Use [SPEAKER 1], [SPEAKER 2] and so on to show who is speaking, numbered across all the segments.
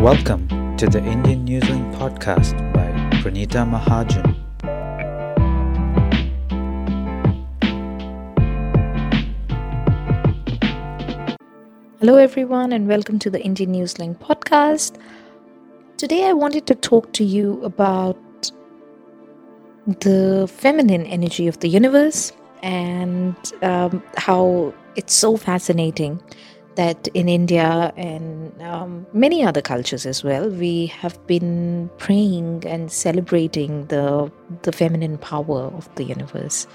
[SPEAKER 1] Welcome to the Indian Newslink podcast by Pranita Mahajan.
[SPEAKER 2] Hello, everyone, and welcome to the Indian Newslink podcast. Today, I wanted to talk to you about the feminine energy of the universe and um, how it's so fascinating that in India and um, many other cultures as well, we have been praying and celebrating the the feminine power of the universe.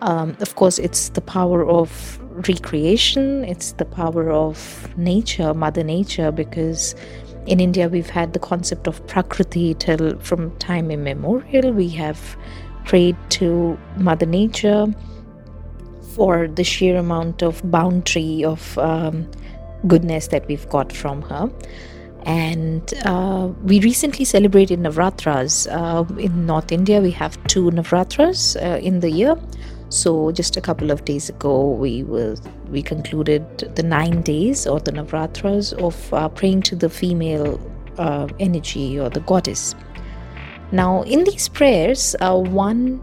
[SPEAKER 2] Um, of course, it's the power of recreation. It's the power of nature, Mother Nature, because in India we've had the concept of Prakriti till from time immemorial. We have prayed to Mother Nature for the sheer amount of boundary of um, goodness that we've got from her. And uh, we recently celebrated Navratras. Uh, in North India, we have two Navratras uh, in the year. So just a couple of days ago, we was we concluded the nine days or the Navratras of uh, praying to the female uh, energy or the goddess. Now, in these prayers, uh, one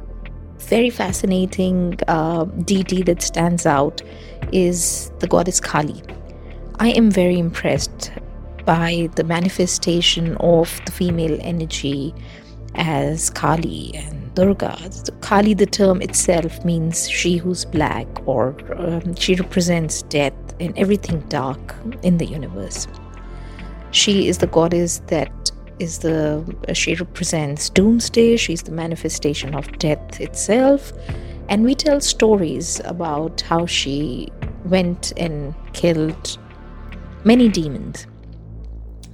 [SPEAKER 2] very fascinating uh, deity that stands out is the goddess Kali. I am very impressed by the manifestation of the female energy as Kali and Durga. Kali, the term itself, means she who's black, or um, she represents death and everything dark in the universe. She is the goddess that is the she represents doomsday. She's the manifestation of death itself. And we tell stories about how she went and killed many demons.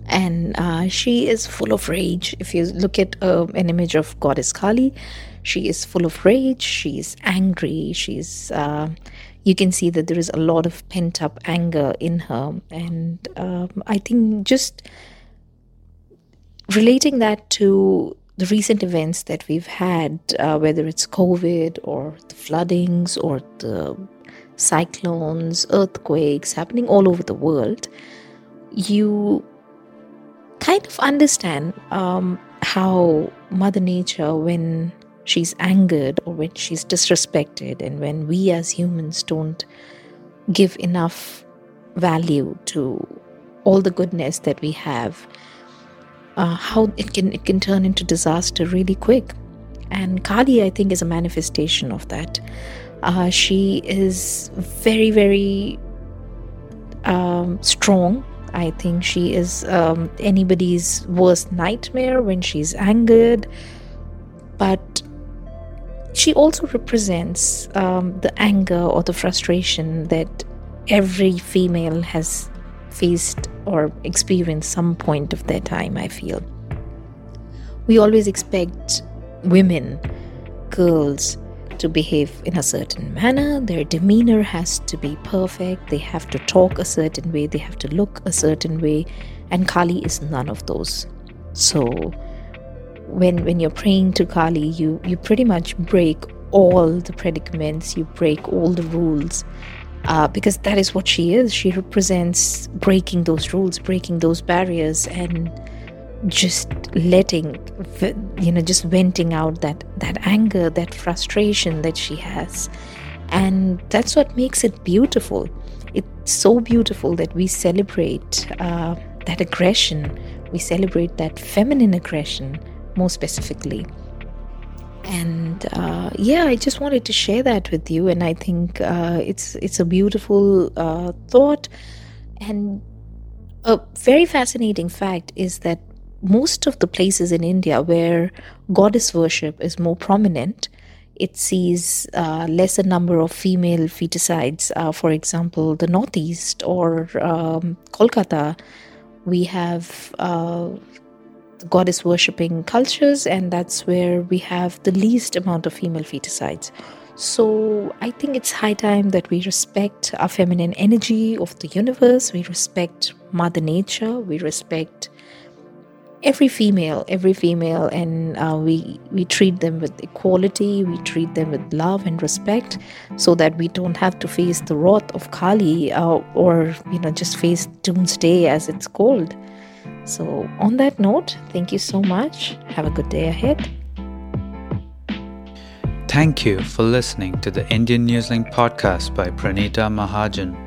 [SPEAKER 2] And uh, she is full of rage. If you look at uh, an image of goddess kali she is full of rage. She's angry. She's uh, you can see that there is a lot of pent up anger in her. And um, i think just relating that to the recent events that we've had, uh, whether it's COVID or the floodings or the cyclones, earthquakes happening all over the world, you kind of understand um, how Mother Nature, when she's angered or when she's disrespected, and when we as humans don't give enough value to all the goodness that we have, uh, how it can it can turn into disaster really quick. And Kali, I think, is a manifestation of that. Uh, she is very, very um, strong. I think she is um, anybody's worst nightmare when she's angered. But she also represents um, the anger or the frustration that every female has faced or experience some point of their time, I feel. We always expect women, girls, to behave in a certain manner. Their demeanor has to be perfect. They have to talk a certain way. They have to look a certain way. And Kali is none of those. So when when you're praying to Kali, you you pretty much break all the predicaments. You break all the rules uh, because that is what she is. She represents breaking those rules, breaking those barriers, and just letting, you know, just venting out that that anger, that frustration that she has, and that's what makes it beautiful. It's so beautiful that we celebrate uh, that aggression. We celebrate that feminine aggression more specifically and uh, yeah i just wanted to share that with you. And i think uh, it's it's a beautiful uh, thought. And a very fascinating fact is that most of the places in india where goddess worship is more prominent it sees uh, lesser number of female feticides uh, for example the northeast or um, kolkata we have uh, goddess worshipping cultures, and that's where we have the least amount of female feticides. So I think it's high time that we respect our feminine energy of the universe, we respect Mother Nature, we respect every female, every female, and uh, we we treat them with equality. We treat them with love and respect, so that we don't have to face the wrath of Kali, uh, or you know just face doomsday as it's called. So, on that note, thank you so much. Have a good day ahead.
[SPEAKER 1] Thank you for listening to the Indian Newslink podcast by Pranita Mahajan.